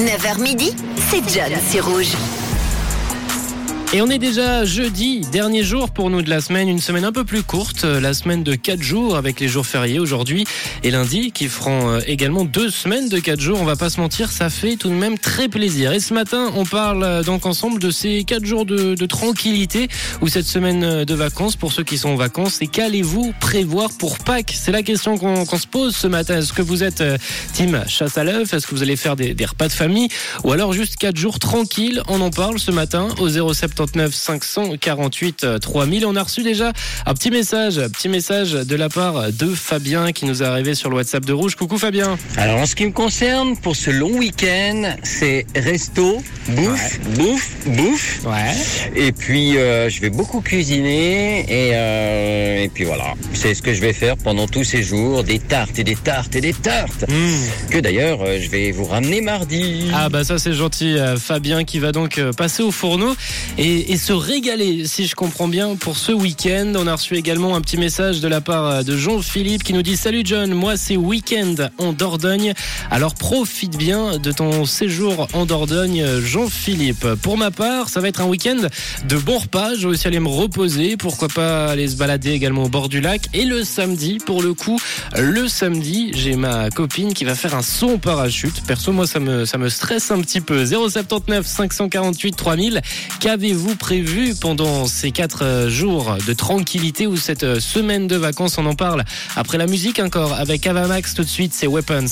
9h midi, c'est John, c'est rouge. Et on est déjà jeudi, dernier jour pour nous de la semaine, une semaine un peu plus courte, euh, la semaine de 4 jours avec les jours fériés aujourd'hui et lundi qui feront euh, également deux semaines de 4 jours. On va pas se mentir, ça fait tout de même très plaisir. Et ce matin, on parle euh, donc ensemble de ces 4 jours de, tranquillité ou cette semaine de vacances pour ceux qui sont en vacances. Et qu'allez-vous prévoir pour Pâques? C'est la question qu'on se pose ce matin. Est-ce que vous êtes team chasse à l'œuf? Est-ce que vous allez faire des, des repas de famille? Ou alors juste 4 jours tranquilles? On en parle ce matin au 070 79 548 3000. On a reçu déjà un petit message, un petit message de la part de Fabien qui nous est arrivé sur le WhatsApp de Rouge. Coucou Fabien. Alors en ce qui me concerne, pour ce long week-end, c'est resto, bouffe, bouffe, bouffe. Ouais. Et puis euh, je vais beaucoup cuisiner et, euh, et puis voilà, c'est ce que je vais faire pendant tous ces jours, des tartes et des tartes et des tartes. Mmh. Que d'ailleurs euh, je vais vous ramener mardi. Ah bah ça c'est gentil, euh, Fabien qui va donc euh, passer au fourneau et, et se régaler si je comprends bien pour ce week-end. On a reçu également un petit message de la part euh, de Jean-Philippe qui nous dit Salut John, moi c'est week-end en Dordogne, alors profite bien de ton séjour en Dordogne Jean-Philippe. Pour ma part, ça va être un week-end de bons repas, je vais aussi aller me reposer, pourquoi pas aller se balader également au bord du lac et le samedi pour le coup, le samedi, j'ai ma copine qui va faire un saut en parachute. Perso moi ça me ça me stresse un petit peu. 079 548 3000. Qu'avez-vous prévu pendant ces quatre jours de tranquillité ou cette semaine de vacances On en parle après la musique encore avec Avamax tout de suite, c'est Weapons.